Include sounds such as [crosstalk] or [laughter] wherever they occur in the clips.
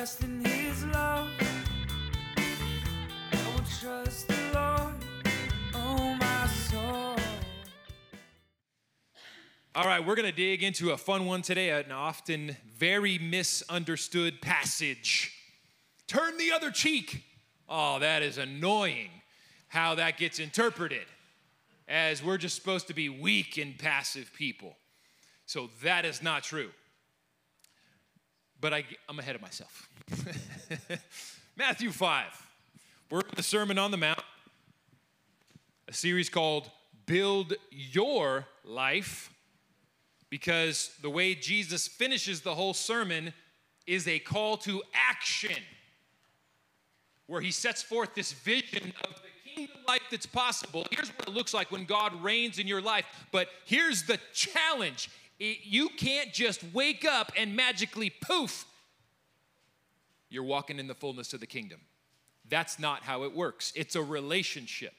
in his love. I will trust the Lord, oh my soul. All right, we're going to dig into a fun one today, an often very misunderstood passage. Turn the other cheek. Oh, that is annoying how that gets interpreted, as we're just supposed to be weak and passive people. So that is not true. But I, I'm ahead of myself. [laughs] Matthew 5. We're in the Sermon on the Mount, a series called Build Your Life because the way Jesus finishes the whole sermon is a call to action, where he sets forth this vision of the kingdom life that's possible. Here's what it looks like when God reigns in your life, but here's the challenge You can't just wake up and magically poof, you're walking in the fullness of the kingdom. That's not how it works, it's a relationship.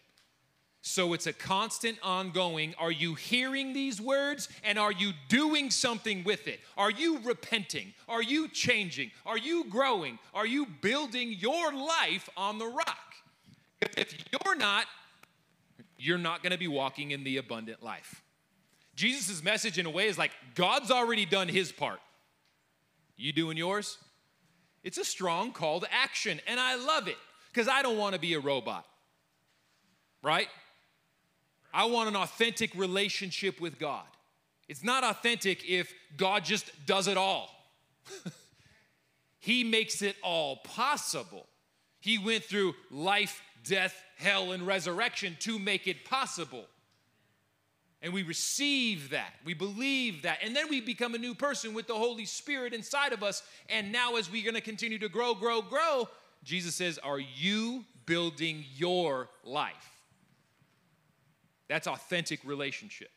So it's a constant ongoing. Are you hearing these words and are you doing something with it? Are you repenting? Are you changing? Are you growing? Are you building your life on the rock? If you're not, you're not going to be walking in the abundant life. Jesus' message, in a way, is like God's already done his part. You doing yours? It's a strong call to action, and I love it because I don't want to be a robot, right? I want an authentic relationship with God. It's not authentic if God just does it all. [laughs] he makes it all possible. He went through life, death, hell, and resurrection to make it possible. And we receive that. We believe that. And then we become a new person with the Holy Spirit inside of us. And now, as we're going to continue to grow, grow, grow, Jesus says, Are you building your life? That's authentic relationship.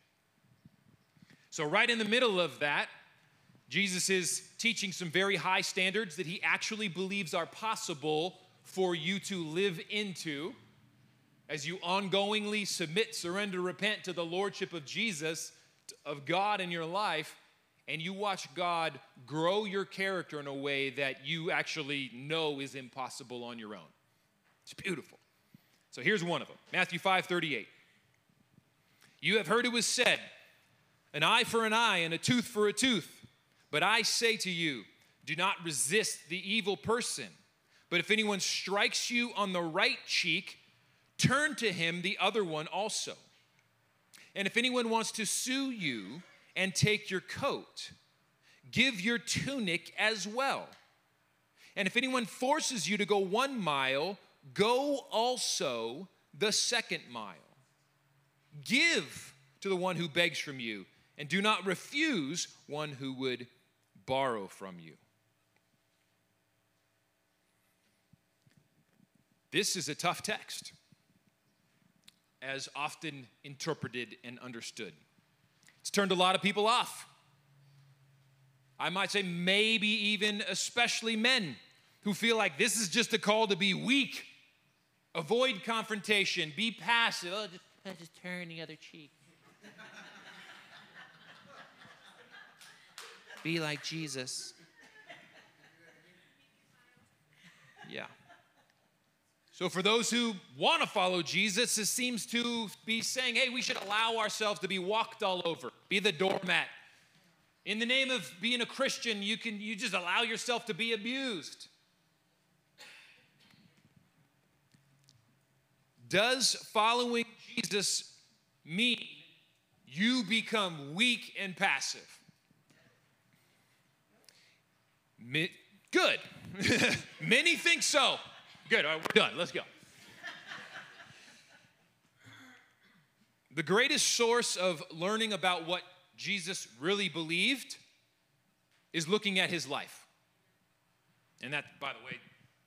So, right in the middle of that, Jesus is teaching some very high standards that he actually believes are possible for you to live into as you ongoingly submit, surrender, repent to the lordship of Jesus, of God in your life, and you watch God grow your character in a way that you actually know is impossible on your own. It's beautiful. So here's one of them Matthew 5 38. You have heard it was said, an eye for an eye and a tooth for a tooth. But I say to you, do not resist the evil person. But if anyone strikes you on the right cheek, turn to him the other one also. And if anyone wants to sue you and take your coat, give your tunic as well. And if anyone forces you to go one mile, go also the second mile. Give to the one who begs from you, and do not refuse one who would borrow from you. This is a tough text, as often interpreted and understood. It's turned a lot of people off. I might say, maybe even especially men who feel like this is just a call to be weak, avoid confrontation, be passive. Oh, just, just turn the other cheek. be like Jesus. Yeah. So, for those who want to follow Jesus, this seems to be saying, hey, we should allow ourselves to be walked all over, be the doormat. In the name of being a Christian, you can you just allow yourself to be abused. Does following Jesus mean you become weak and passive? Good. [laughs] Many think so. Good. All right, we're done. Let's go. The greatest source of learning about what Jesus really believed is looking at his life. And that, by the way,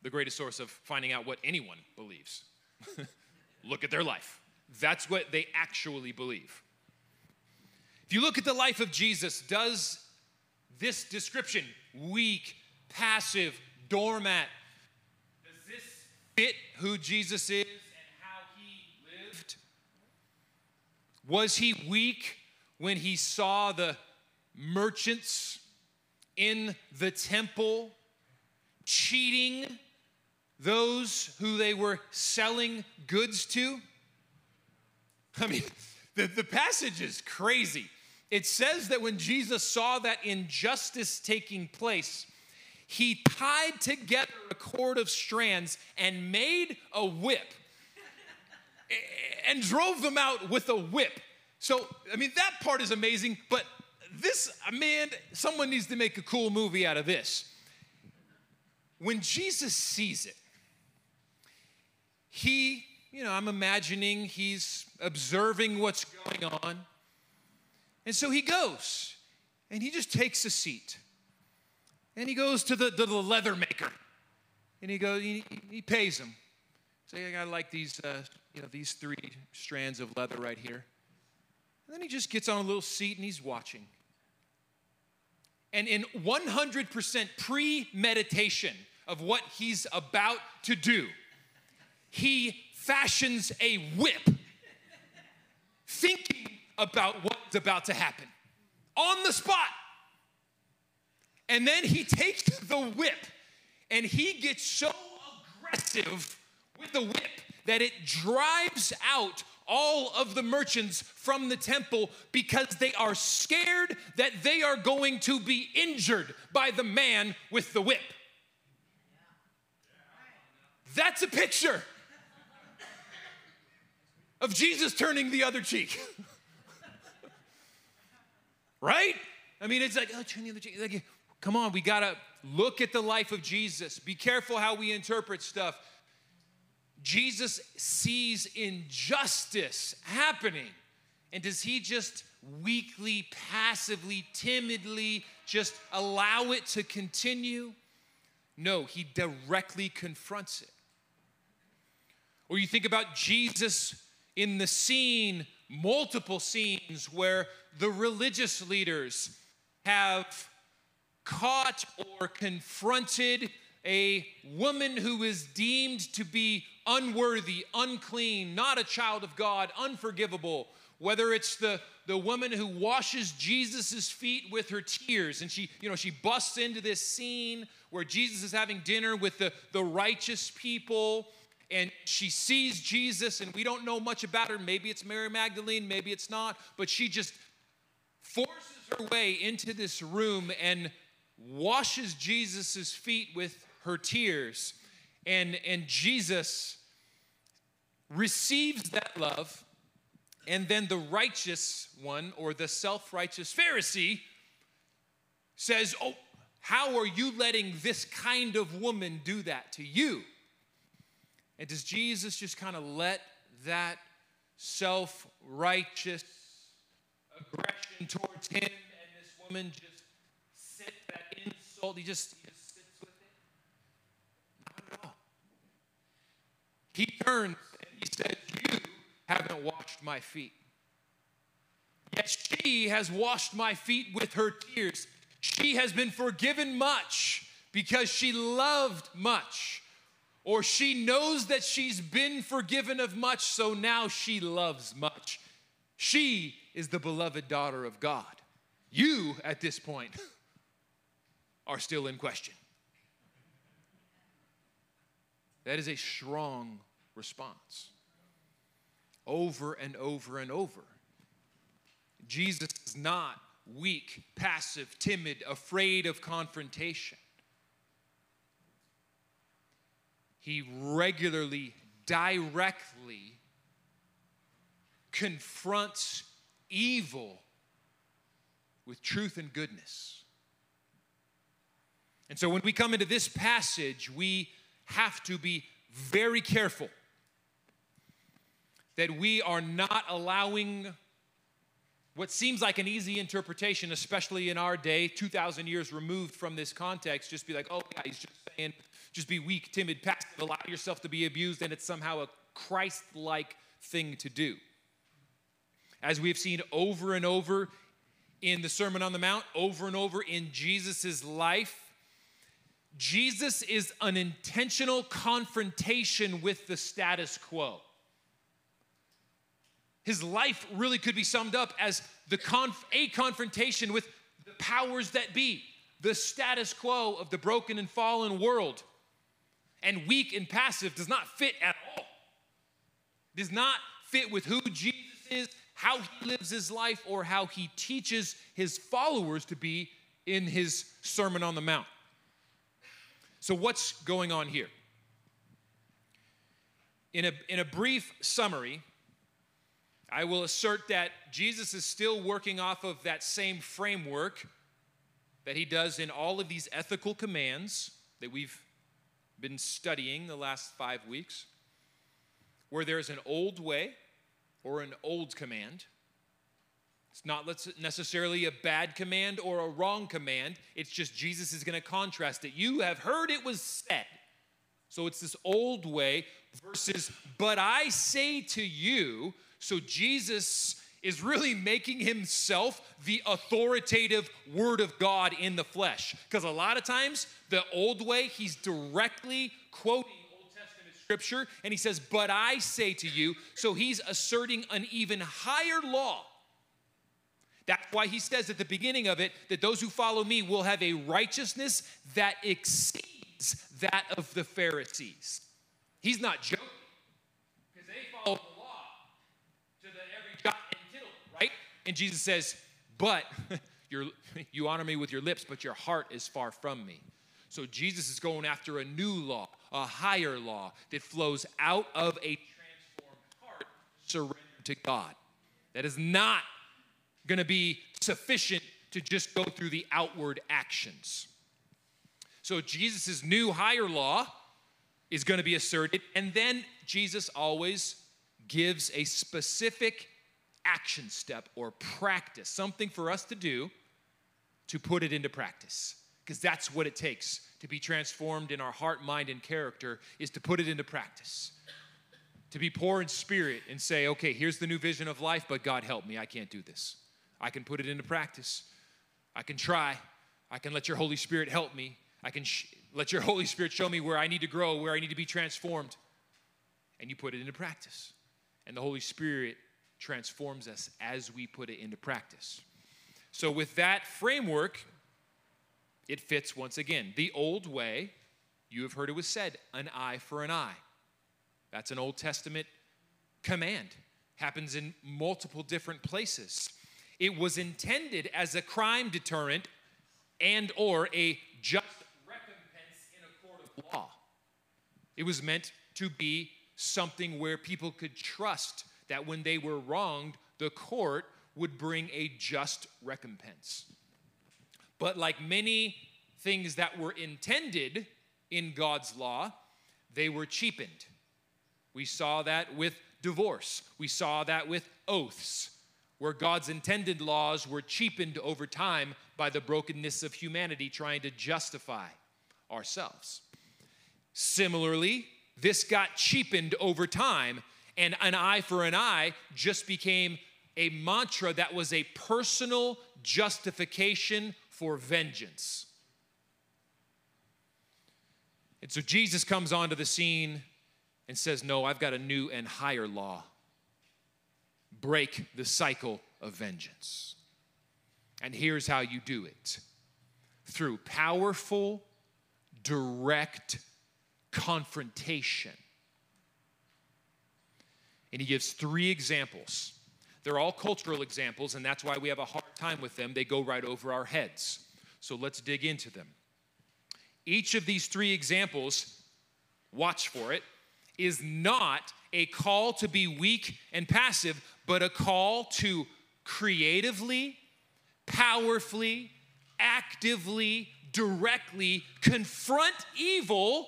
the greatest source of finding out what anyone believes. [laughs] look at their life. That's what they actually believe. If you look at the life of Jesus, does this description, weak, passive, doormat, fit who Jesus is and how he lived? Was he weak when he saw the merchants in the temple cheating those who they were selling goods to. I mean, the, the passage is crazy. It says that when Jesus saw that injustice taking place, he tied together a cord of strands and made a whip and drove them out with a whip. So, I mean, that part is amazing, but this, uh, man, someone needs to make a cool movie out of this. When Jesus sees it, he, you know, I'm imagining he's observing what's going on. And so he goes and he just takes a seat. And he goes to the, the leather maker. And he goes, he, he pays him. Say, I like these, uh, you know, these three strands of leather right here. And then he just gets on a little seat and he's watching. And in 100% premeditation of what he's about to do, he fashions a whip, thinking about what's about to happen on the spot. And then he takes the whip and he gets so aggressive with the whip that it drives out all of the merchants from the temple because they are scared that they are going to be injured by the man with the whip. That's a picture of Jesus turning the other cheek. [laughs] right? I mean, it's like, oh, turn the other cheek. Like, come on, we gotta look at the life of Jesus. Be careful how we interpret stuff. Jesus sees injustice happening. And does he just weakly, passively, timidly just allow it to continue? No, he directly confronts it. Or you think about Jesus in the scene, multiple scenes where the religious leaders have caught or confronted a woman who is deemed to be unworthy, unclean, not a child of God, unforgivable. Whether it's the, the woman who washes Jesus' feet with her tears, and she, you know, she busts into this scene where Jesus is having dinner with the, the righteous people, and she sees Jesus, and we don't know much about her. Maybe it's Mary Magdalene, maybe it's not, but she just forces her way into this room and washes Jesus' feet with her tears. And, and Jesus receives that love, and then the righteous one, or the self righteous Pharisee, says, Oh, how are you letting this kind of woman do that to you? And does Jesus just kind of let that self righteous aggression towards him and this woman just He just, he just sits with it? Not at all. He turns and he says, You haven't washed my feet. Yet she has washed my feet with her tears. She has been forgiven much because she loved much or she knows that she's been forgiven of much, so now she loves much. She is the beloved daughter of God. You, at this point, [laughs] are still in question. That is a strong response. Over and over and over. Jesus is not weak, passive, timid, afraid of confrontation. he regularly, directly confronts evil with truth and goodness. And so when we come into this passage, we have to be very careful that we are not allowing what seems like an easy interpretation, especially in our day, 2,000 years removed from this context, just be like, oh, yeah, he's just saying just be weak, timid, passive, allow yourself to be abused, and it's somehow a Christ like thing to do. As we've seen over and over in the Sermon on the Mount, over and over in Jesus' life, Jesus is an intentional confrontation with the status quo. His life really could be summed up as the conf- a confrontation with the powers that be, the status quo of the broken and fallen world. And weak and passive does not fit at all. Does not fit with who Jesus is, how he lives his life, or how he teaches his followers to be in his Sermon on the Mount. So, what's going on here? In a, in a brief summary, I will assert that Jesus is still working off of that same framework that he does in all of these ethical commands that we've been studying the last five weeks, where there's an old way or an old command. It's not necessarily a bad command or a wrong command. It's just Jesus is going to contrast it. You have heard it was said. So it's this old way versus, but I say to you, so Jesus is really making himself the authoritative word of God in the flesh. Because a lot of times, the old way, he's directly quoting Old Testament scripture and he says, But I say to you. So he's asserting an even higher law. That's why he says at the beginning of it that those who follow me will have a righteousness that exceeds that of the Pharisees. He's not joking because they follow the law to the every jot and tittle, right? And Jesus says, But [laughs] you honor me with your lips, but your heart is far from me. So Jesus is going after a new law, a higher law that flows out of a transformed heart surrendered to God. That is not going to be sufficient to just go through the outward actions. So Jesus' new higher law is going to be asserted, and then Jesus always gives a specific action step or practice, something for us to do to put it into practice. Because that's what it takes to be transformed in our heart, mind, and character is to put it into practice. To be poor in spirit and say, okay, here's the new vision of life, but God help me, I can't do this. I can put it into practice. I can try. I can let your Holy Spirit help me. I can sh- let your Holy Spirit show me where I need to grow, where I need to be transformed. And you put it into practice. And the Holy Spirit transforms us as we put it into practice. So, with that framework, it fits once again. The old way, you have heard it was said, an eye for an eye. That's an Old Testament command. Happens in multiple different places. It was intended as a crime deterrent and or a just recompense in a court of law. It was meant to be something where people could trust that when they were wronged, the court would bring a just recompense. But like many things that were intended in God's law, they were cheapened. We saw that with divorce, we saw that with oaths, where God's intended laws were cheapened over time by the brokenness of humanity trying to justify ourselves. Similarly, this got cheapened over time and an eye for an eye just became a mantra that was a personal justification for vengeance. And so Jesus comes onto the scene and says, No, I've got a new and higher law. Break the cycle of vengeance. And here's how you do it through powerful, direct confrontation and he gives three examples. They're all cultural examples, and that's why we have a hard time with them. They go right over our heads. So let's dig into them. Each of these three examples, watch for it, is not a call to be weak and passive, but a call to creatively, powerfully, actively, directly confront evil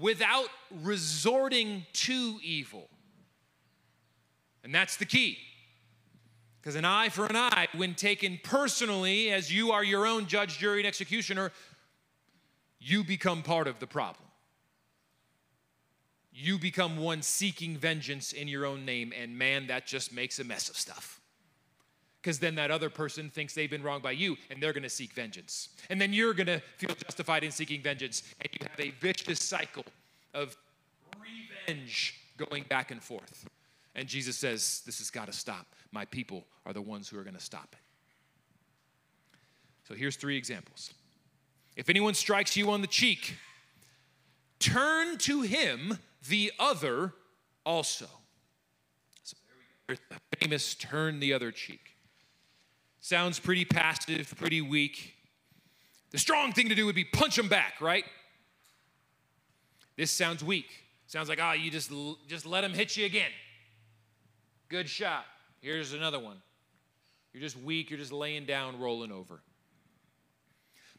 without resorting to evil. And that's the key. Because an eye for an eye, when taken personally, as you are your own judge, jury, and executioner, you become part of the problem. You become one seeking vengeance in your own name, and man, that just makes a mess of stuff because then that other person thinks they've been wronged by you and they're to seek vengeance. And then you're to feel justified in seeking vengeance. And you have a vicious cycle of revenge going back and forth. And Jesus says, This has got to stop. My people are the ones who are to stop it. So here's three examples. If anyone strikes you on the cheek, turn to him the other also. So famous turn the other cheek. Sounds pretty passive, pretty weak. The strong thing to do would be punch him back, right? This sounds weak. Sounds like, ah, oh, you just, just let him hit you again. Good shot. Here's another one. You're just weak, you're just laying down, rolling over.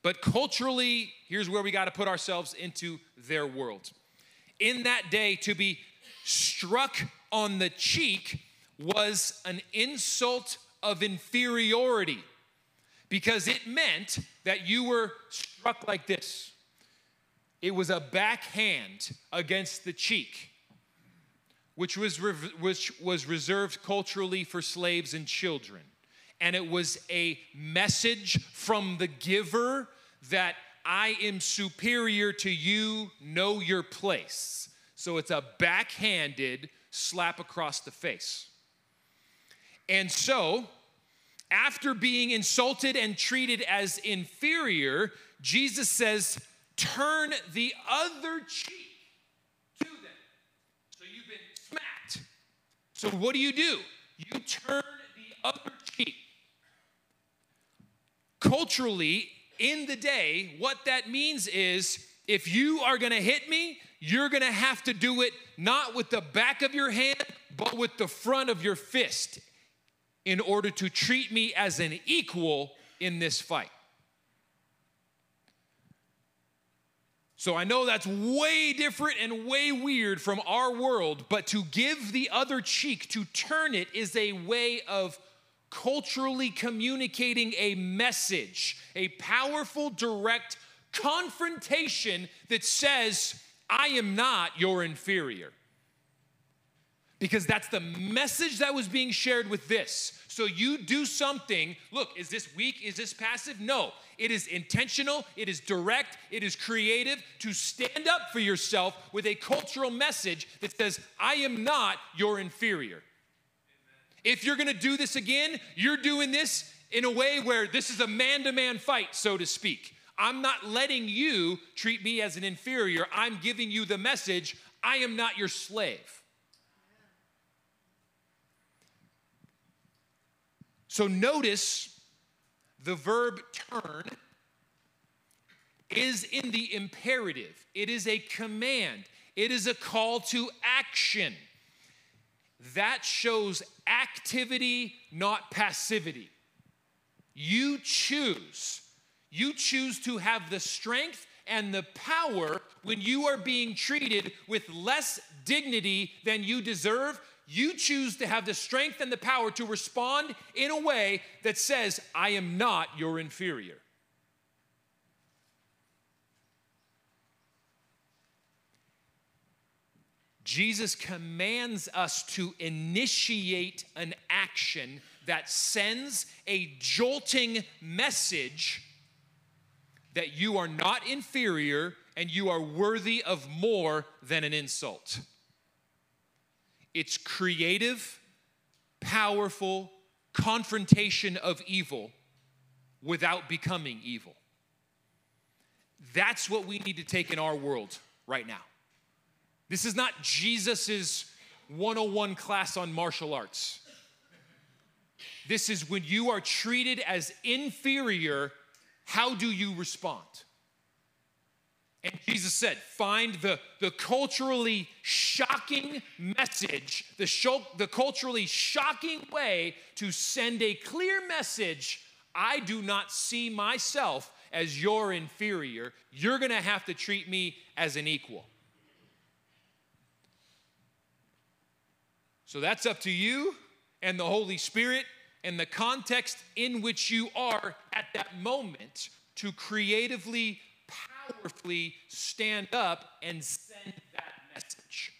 But culturally, here's where we got to put ourselves into their world. In that day, to be struck on the cheek was an insult of inferiority because it meant that you were struck like this. It was a backhand against the cheek, which was, re- which was reserved culturally for slaves and children. And it was a message from the giver that I am superior to you, know your place. So it's a backhanded slap across the face. And so, after being insulted and treated as inferior, Jesus says, Turn the other cheek to them. So you've been smacked. So what do you do? You turn the other cheek. Culturally, in the day, what that means is if you are gonna hit me, you're gonna have to do it not with the back of your hand, but with the front of your fist in order to treat me as an equal in this fight. So I know that's way different and way weird from our world, but to give the other cheek, to turn it, is a way of culturally communicating a message, a powerful, direct confrontation that says, I am not your inferior. Because that's the message that was being shared with this. So you do something. Look, is this weak? Is this passive? No. It is intentional, it is direct, it is creative to stand up for yourself with a cultural message that says, I am not your inferior. If you're gonna do this again, you're doing this in a way where this is a man to man fight, so to speak. I'm not letting you treat me as an inferior. I'm giving you the message I am not your slave. So notice the verb turn is in the imperative, it is a command, it is a call to action. That shows activity, not passivity. You choose. You choose to have the strength and the power when you are being treated with less dignity than you deserve you choose to have the strength and the power to respond in a way that says, I am not your inferior. Jesus commands us to initiate an action that sends a jolting message that you are not inferior and you are worthy of more than an insult. It's creative, powerful confrontation of evil without becoming evil. That's what we need to take in our world right now. This is not Jesus's 101 class on martial arts. This is when you are treated as inferior, how do you respond? And Jesus said, find the, the culturally shocking message, the, show, the culturally shocking way to send a clear message I do not see myself as your inferior. You're gonna have to treat me as an equal. So that's up to you and the Holy Spirit and the context in which you are at that moment to creatively powerfully stand up and send that message.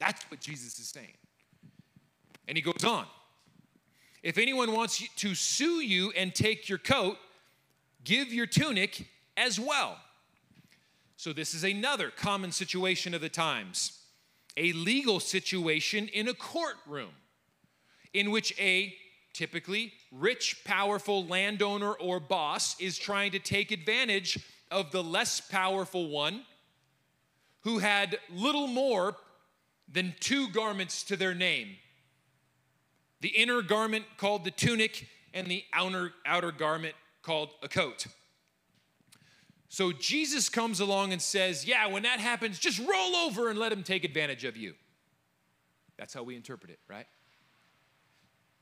That's what Jesus is saying. And he goes on If anyone wants to sue you and take your coat, give your tunic as well. So, this is another common situation of the times a legal situation in a courtroom in which a typically rich, powerful landowner or boss is trying to take advantage of the less powerful one who had little more than two garments to their name the inner garment called the tunic, and the outer, outer garment called a coat. So Jesus comes along and says, Yeah, when that happens, just roll over and let him take advantage of you. That's how we interpret it, right?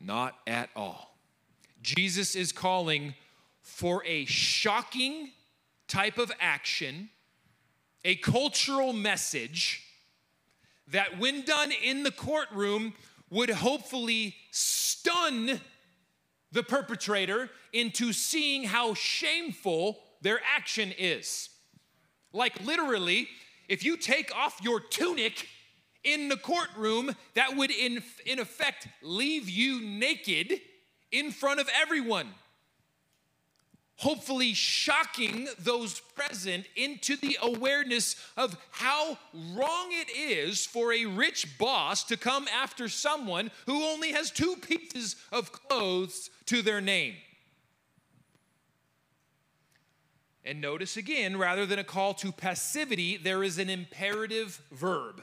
Not at all. Jesus is calling for a shocking type of action, a cultural message that, when done in the courtroom, would hopefully stun the perpetrator into seeing how shameful their action is. Like, literally, if you take off your tunic in the courtroom, that would, in, in effect, leave you naked in front of everyone hopefully shocking those present into the awareness of how wrong it is for a rich boss to come after someone who only has two pieces of clothes to their name. And notice again, rather than a call to passivity, there is an imperative verb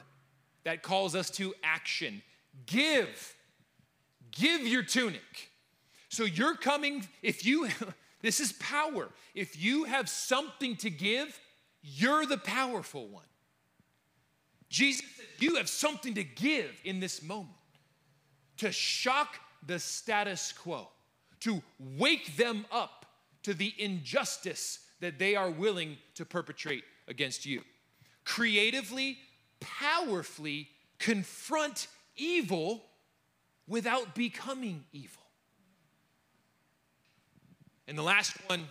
that calls us to action. Give. Give your tunic. So you're coming, if you [laughs] This is power. If you have something to give, you're the powerful one. Jesus You have something to give in this moment to shock the status quo, to wake them up to the injustice that they are willing to perpetrate against you. Creatively, powerfully confront evil without becoming evil. And the last one,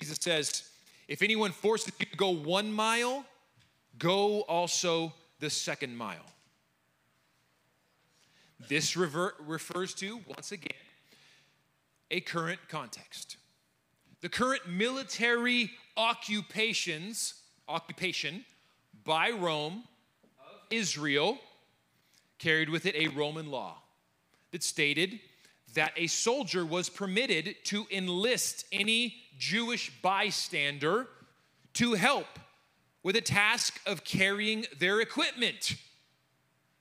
Jesus says, if anyone forces you to go one mile, go also the second mile. This revert, refers to, once again, a current context. The current military occupations, occupation by Rome of Israel carried with it a Roman law that stated that a soldier was permitted to enlist any Jewish bystander to help with a task of carrying their equipment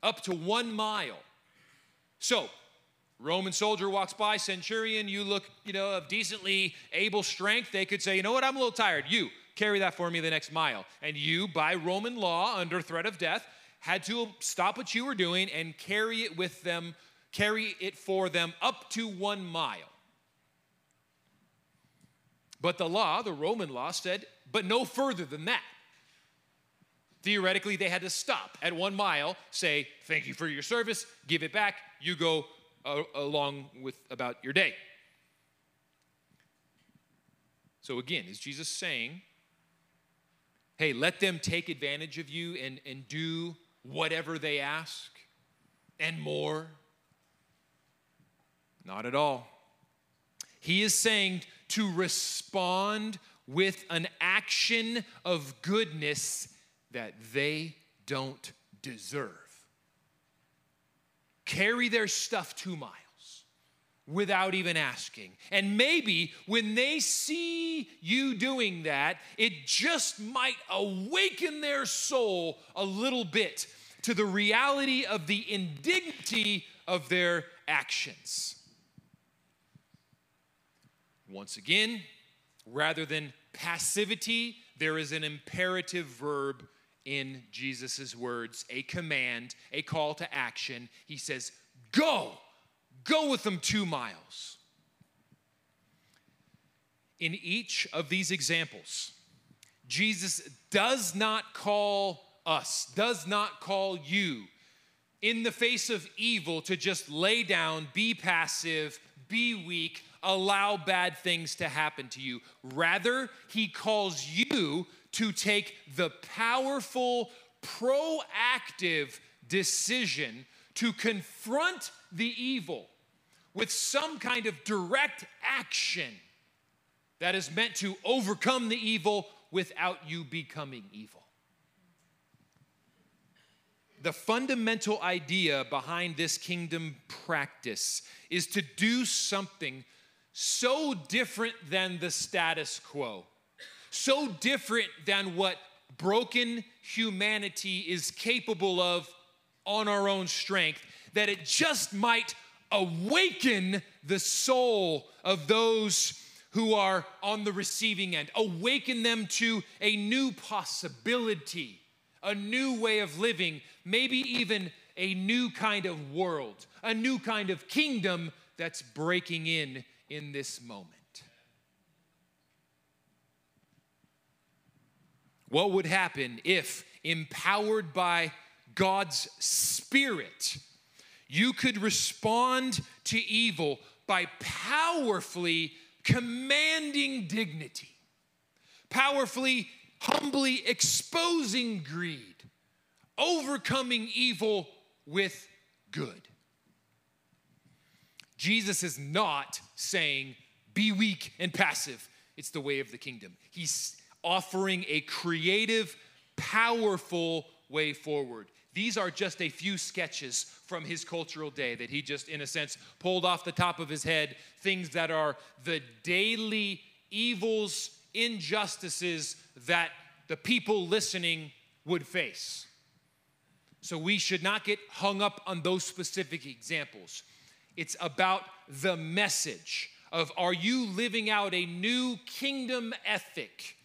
up to one mile. So, Roman soldier walks by, centurion, you look, you know, of decently able strength. They could say, you know what, I'm a little tired. You carry that for me the next mile. And you, by Roman law, under threat of death, had to stop what you were doing and carry it with them carry it for them up to one mile. But the law, the Roman law, said, but no further than that. Theoretically, they had to stop at one mile, say, Thank you for your service, give it back, you go along with about your day. So, again, is Jesus saying, Hey, let them take advantage of you and, and do whatever they ask and more? Not at all. He is saying to respond with an action of goodness that they don't deserve. Carry their stuff two miles without even asking. And maybe when they see you doing that, it just might awaken their soul a little bit to the reality of the indignity of their actions. Once again, rather than passivity, there is an imperative verb in Jesus' words, a command, a call to action. He says, Go, go with them two miles. In each of these examples, Jesus does not call us, does not call you in the face of evil to just lay down, be passive, be weak, allow bad things to happen to you. Rather, he calls you to take the powerful, proactive decision to confront the evil with some kind of direct action that is meant to overcome the evil without you becoming evil. the fundamental idea behind this kingdom practice is to do something so different than the status quo, so different than what broken humanity is capable of on our own strength, that it just might awaken the soul of those who are on the receiving end, awaken them to a new possibility, a new way of living, maybe even a new kind of world, a new kind of kingdom that's breaking in in this moment. What would happen if, empowered by God's Spirit, you could respond to evil by powerfully commanding dignity, powerfully, humbly exposing greed, overcoming evil with good. Jesus is not saying, be weak and passive. It's the way of the kingdom. He's offering a creative, powerful way forward. These are just a few sketches from his cultural day that he just, in a sense, pulled off the top of his head, things that are the daily evils, injustices that the people listening would face. So we should not get hung up on those specific examples. It's about the message of are you living out a new kingdom ethic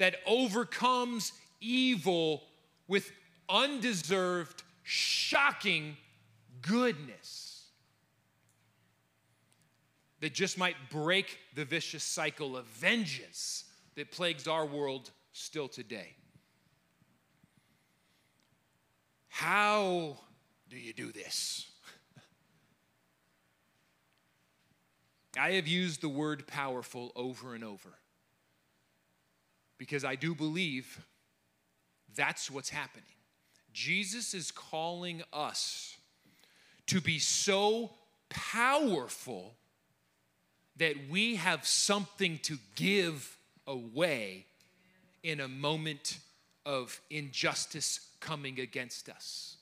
that overcomes evil with undeserved, shocking goodness that just might break the vicious cycle of vengeance that plagues our world still today. How do you do this? [laughs] I have used the word powerful over and over because I do believe that's what's happening. Jesus is calling us to be so powerful that we have something to give away in a moment of injustice coming against us.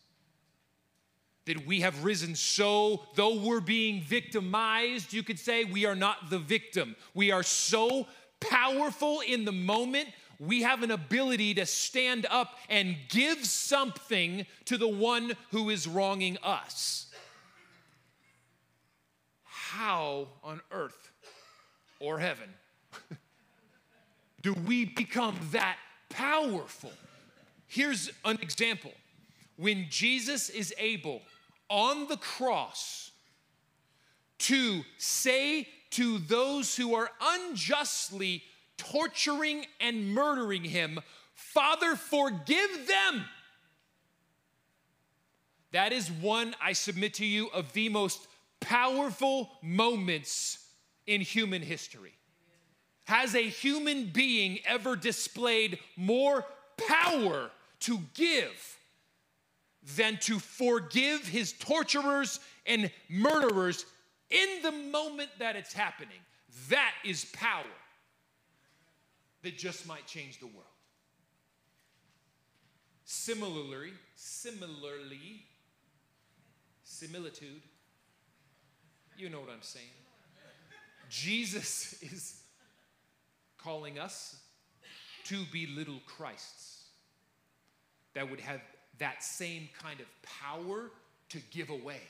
That we have risen so, though we're being victimized, you could say we are not the victim. We are so powerful in the moment we have an ability to stand up and give something to the one who is wronging us. How on earth or heaven [laughs] do we become that powerful? Here's an example. When Jesus is able on the cross to say to those who are unjustly torturing and murdering him, Father, forgive them. That is one, I submit to you, of the most powerful moments in human history. Has a human being ever displayed more power to give than to forgive his torturers and murderers in the moment that it's happening? That is power that just might change the world. Similarly, similarly, similitude, you know what I'm saying. Jesus is calling us to be little Christs that would have that same kind of power to give away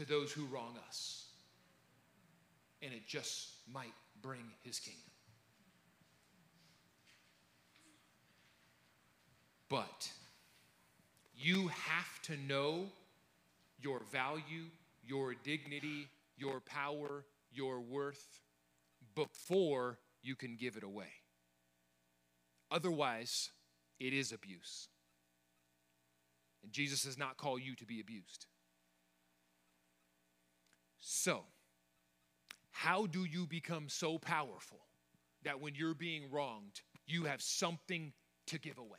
to those who wrong us. And it just might bring his kingdom. But you have to know your value, your dignity, your power, your worth before you can give it away. Otherwise, it is abuse. And Jesus does not call you to be abused. So, how do you become so powerful that when you're being wronged, you have something to give away?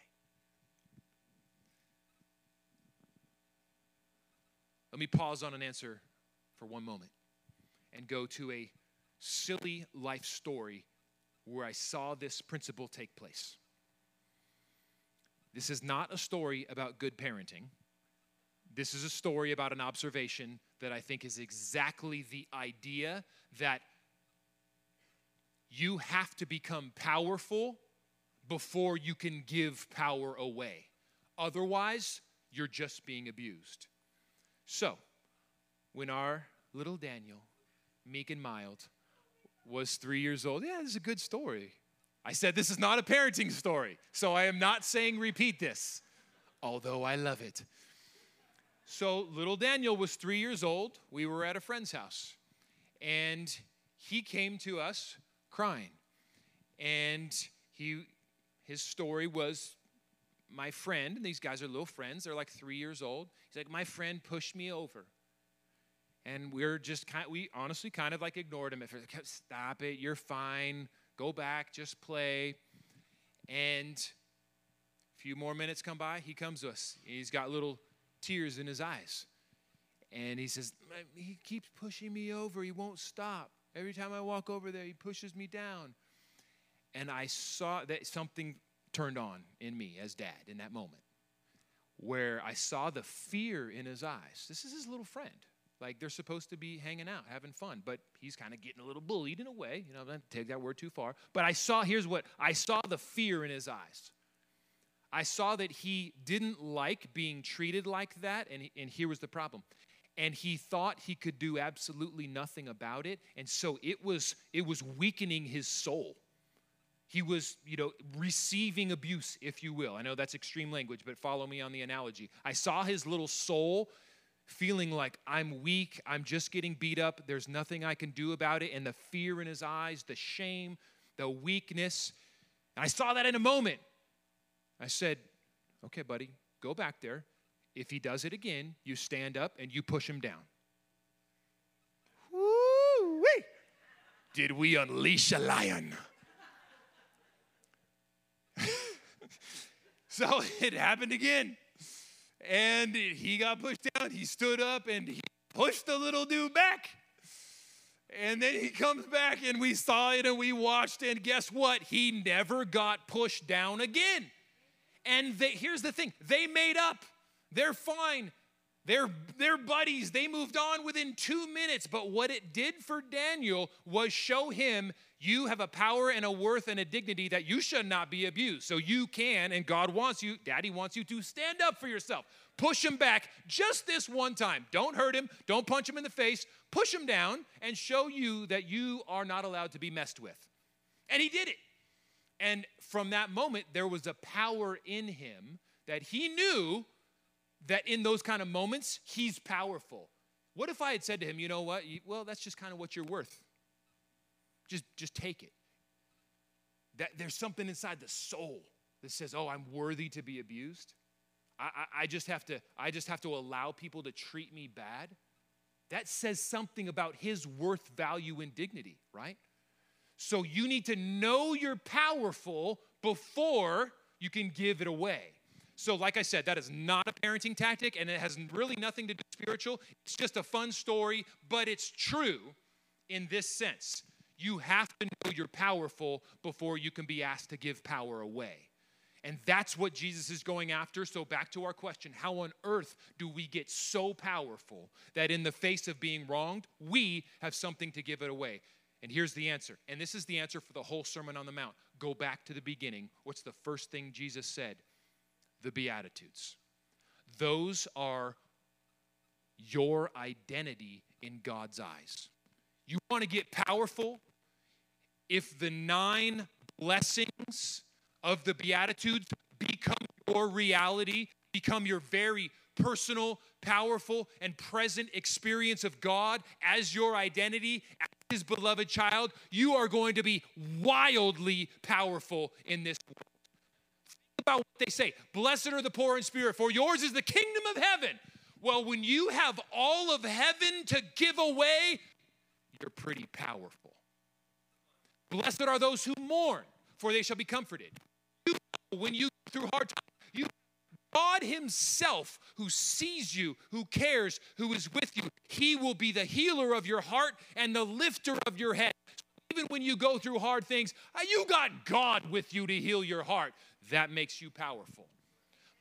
Let me pause on an answer for one moment and go to a silly life story where I saw this principle take place. This is not a story about good parenting. This is a story about an observation that I think is exactly the idea that you have to become powerful before you can give power away. Otherwise, you're just being abused. So, when our little Daniel, meek and mild, was three years old, yeah, this is a good story. I said this is not a parenting story, so I am not saying repeat this, although I love it. So, little Daniel was three years old. We were at a friend's house, and he came to us crying. And he, his story was my friend, and these guys are little friends, they're like three years old. He's like, My friend pushed me over. And we're just kind we honestly kind of like ignored him at first. Like, Stop it, you're fine. Go back, just play. And a few more minutes come by, he comes to us. He's got little tears in his eyes. And he says, He keeps pushing me over. He won't stop. Every time I walk over there, he pushes me down. And I saw that something turned on in me as dad in that moment where I saw the fear in his eyes. This is his little friend. Like they're supposed to be hanging out, having fun, but he's kind of getting a little bullied in a way. You know, i don't take that word too far. But I saw, here's what I saw the fear in his eyes. I saw that he didn't like being treated like that, and, and here was the problem. And he thought he could do absolutely nothing about it, and so it was it was weakening his soul. He was, you know, receiving abuse, if you will. I know that's extreme language, but follow me on the analogy. I saw his little soul feeling like I'm weak, I'm just getting beat up, there's nothing I can do about it, and the fear in his eyes, the shame, the weakness. And I saw that in a moment. I said, Okay, buddy, go back there. If he does it again, you stand up and you push him down. Woo-wee! Did we unleash a lion? [laughs] so it happened again. And he got pushed down. He stood up and he pushed the little dude back. And then he comes back and we saw it and we watched. And guess what? He never got pushed down again. And they, here's the thing they made up. They're fine. They're, they're buddies. They moved on within two minutes. But what it did for Daniel was show him you have a power and a worth and a dignity that you should not be abused. So you can, and God wants you, Daddy wants you to stand up for yourself. Push him back just this one time. Don't hurt him. Don't punch him in the face. Push him down and show you that you are not allowed to be messed with. And he did it. And from that moment, there was a power in him that he knew that in those kind of moments, he's powerful. What if I had said to him, you know what? Well, that's just kind of what you're worth. Just, just take it. That there's something inside the soul that says, oh, I'm worthy to be abused. I, I, I just have to, I just have to allow people to treat me bad. That says something about his worth, value, and dignity, right? So you need to know you're powerful before you can give it away. So, like I said, that is not a parenting tactic and it has really nothing to do with spiritual. It's just a fun story, but it's true in this sense. You have to know you're powerful before you can be asked to give power away. And that's what Jesus is going after. So, back to our question how on earth do we get so powerful that in the face of being wronged, we have something to give it away? And here's the answer. And this is the answer for the whole Sermon on the Mount. Go back to the beginning. What's the first thing Jesus said? the Beatitudes. Those are your identity in God's eyes. You want to get powerful? If the nine blessings of the Beatitudes become your reality, become your very personal, powerful, and present experience of God as your identity, as His beloved child, you are going to be wildly powerful in this world about what they say. Blessed are the poor in spirit, for yours is the kingdom of heaven. Well, when you have all of heaven to give away, you're pretty powerful. Blessed are those who mourn, for they shall be comforted. You, when you through hard times, you God Himself, who sees you, who cares, who is with you, He will be the healer of your heart and the lifter of your head. even when you go through hard things, uh, you got God with you to heal your heart that makes you powerful.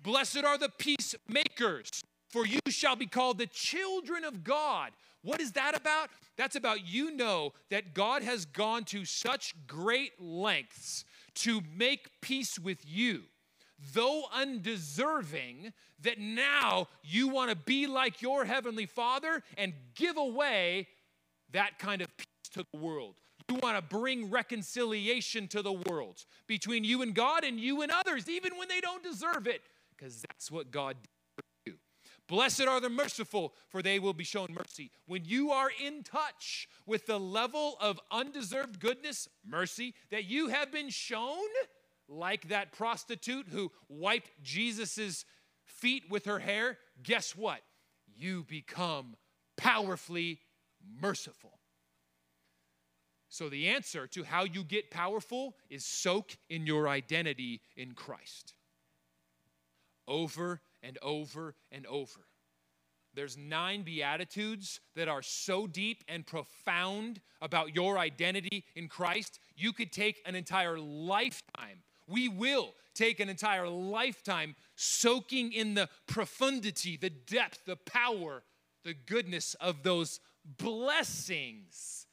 Blessed are the peacemakers, for you shall be called the children of God. What is that about? That's about you know that God has gone to such great lengths to make peace with you, though undeserving, that now you want to be like your heavenly Father and give away that kind of peace to the world. You want to bring reconciliation to the world between you and God and you and others, even when they don't deserve it, because that's what God did. Blessed are the merciful, for they will be shown mercy. When you are in touch with the level of undeserved goodness, mercy, that you have been shown, like that prostitute who wiped Jesus's feet with her hair, guess what? You become powerfully merciful. So, the answer to how you get powerful is soak in your identity in Christ. Over and over and over. There's nine beatitudes that are so deep and profound about your identity in Christ. You could take an entire lifetime. We will take an entire lifetime soaking in the profundity, the depth, the power, the goodness of those blessings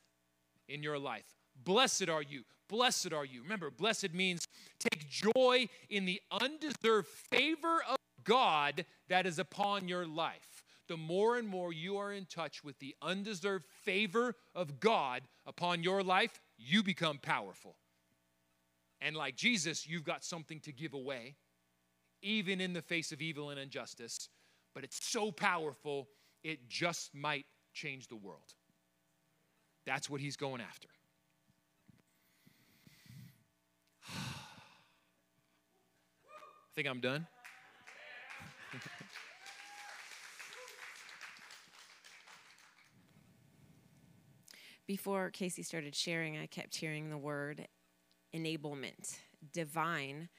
in your life. Blessed are you. Blessed are you. Remember, blessed means take joy in the undeserved favor of God that is upon your life. The more and more you are in touch with the undeserved favor of God upon your life, you become powerful. And like Jesus, you've got something to give away, even in the face of evil and injustice. But it's so powerful, it just might change the world. That's what he's going after. I [sighs] think I'm done. [laughs] Before Casey started sharing, I kept hearing the word enablement, divine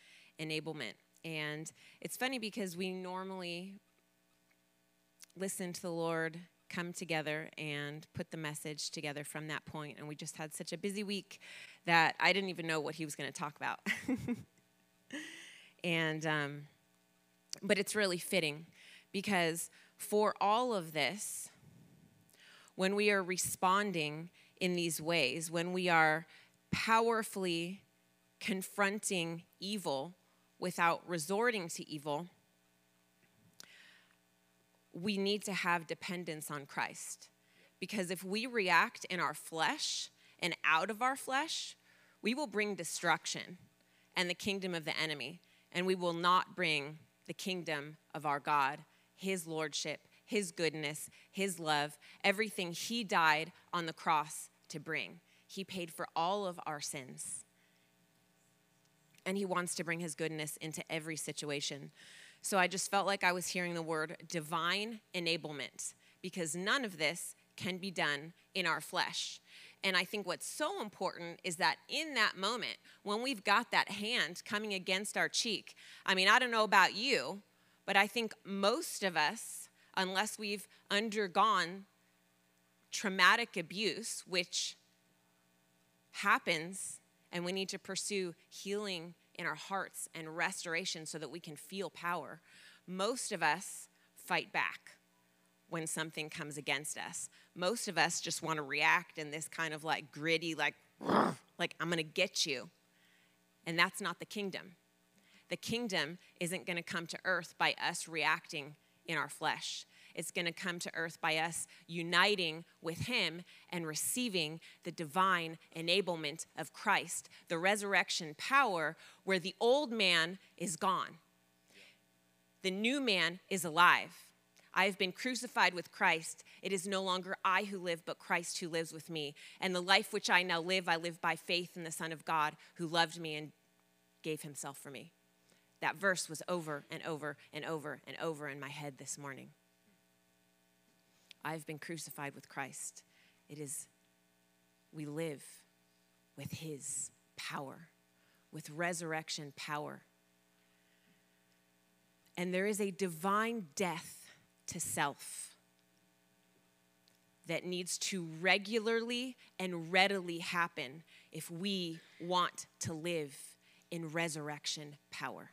enablement. And it's funny because we normally listen to the Lord come together and put the message together from that point. And we just had such a busy week that I didn't even know what he was going to talk about. [laughs] and, um, but it's really fitting because for all of this, when we are responding in these ways, when we are powerfully confronting evil without resorting to evil, we need to have dependence on Christ. Because if we react in our flesh and out of our flesh, we will bring destruction and the kingdom of the enemy, and we will not bring the kingdom of our God, His lordship, His goodness, His love, everything He died on the cross to bring. He paid for all of our sins. And He wants to bring His goodness into every situation. So I just felt like I was hearing the word divine enablement because none of this can be done in our flesh. And I think what's so important is that in that moment, when we've got that hand coming against our cheek, I mean, I don't know about you, but I think most of us, unless we've undergone traumatic abuse, which happens, and we need to pursue healing in our hearts and restoration so that we can feel power. Most of us fight back when something comes against us. Most of us just want to react in this kind of like gritty, like, [sniffs] like, I'm going to get you. And that's not the kingdom. The kingdom isn't going to come to earth by us reacting in our flesh. It's going to come to earth by us uniting with Him and receiving the divine enablement of Christ, the resurrection power where the old man is gone. The new man is alive. I have been crucified with Christ. It is no longer I who live, but Christ who lives with me. And the life which I now live, I live by faith in the Son of God who loved me and gave himself for me. That verse was over and over and over and over in my head this morning. I've been crucified with Christ. It is, we live with his power, with resurrection power. And there is a divine death to self that needs to regularly and readily happen if we want to live in resurrection power.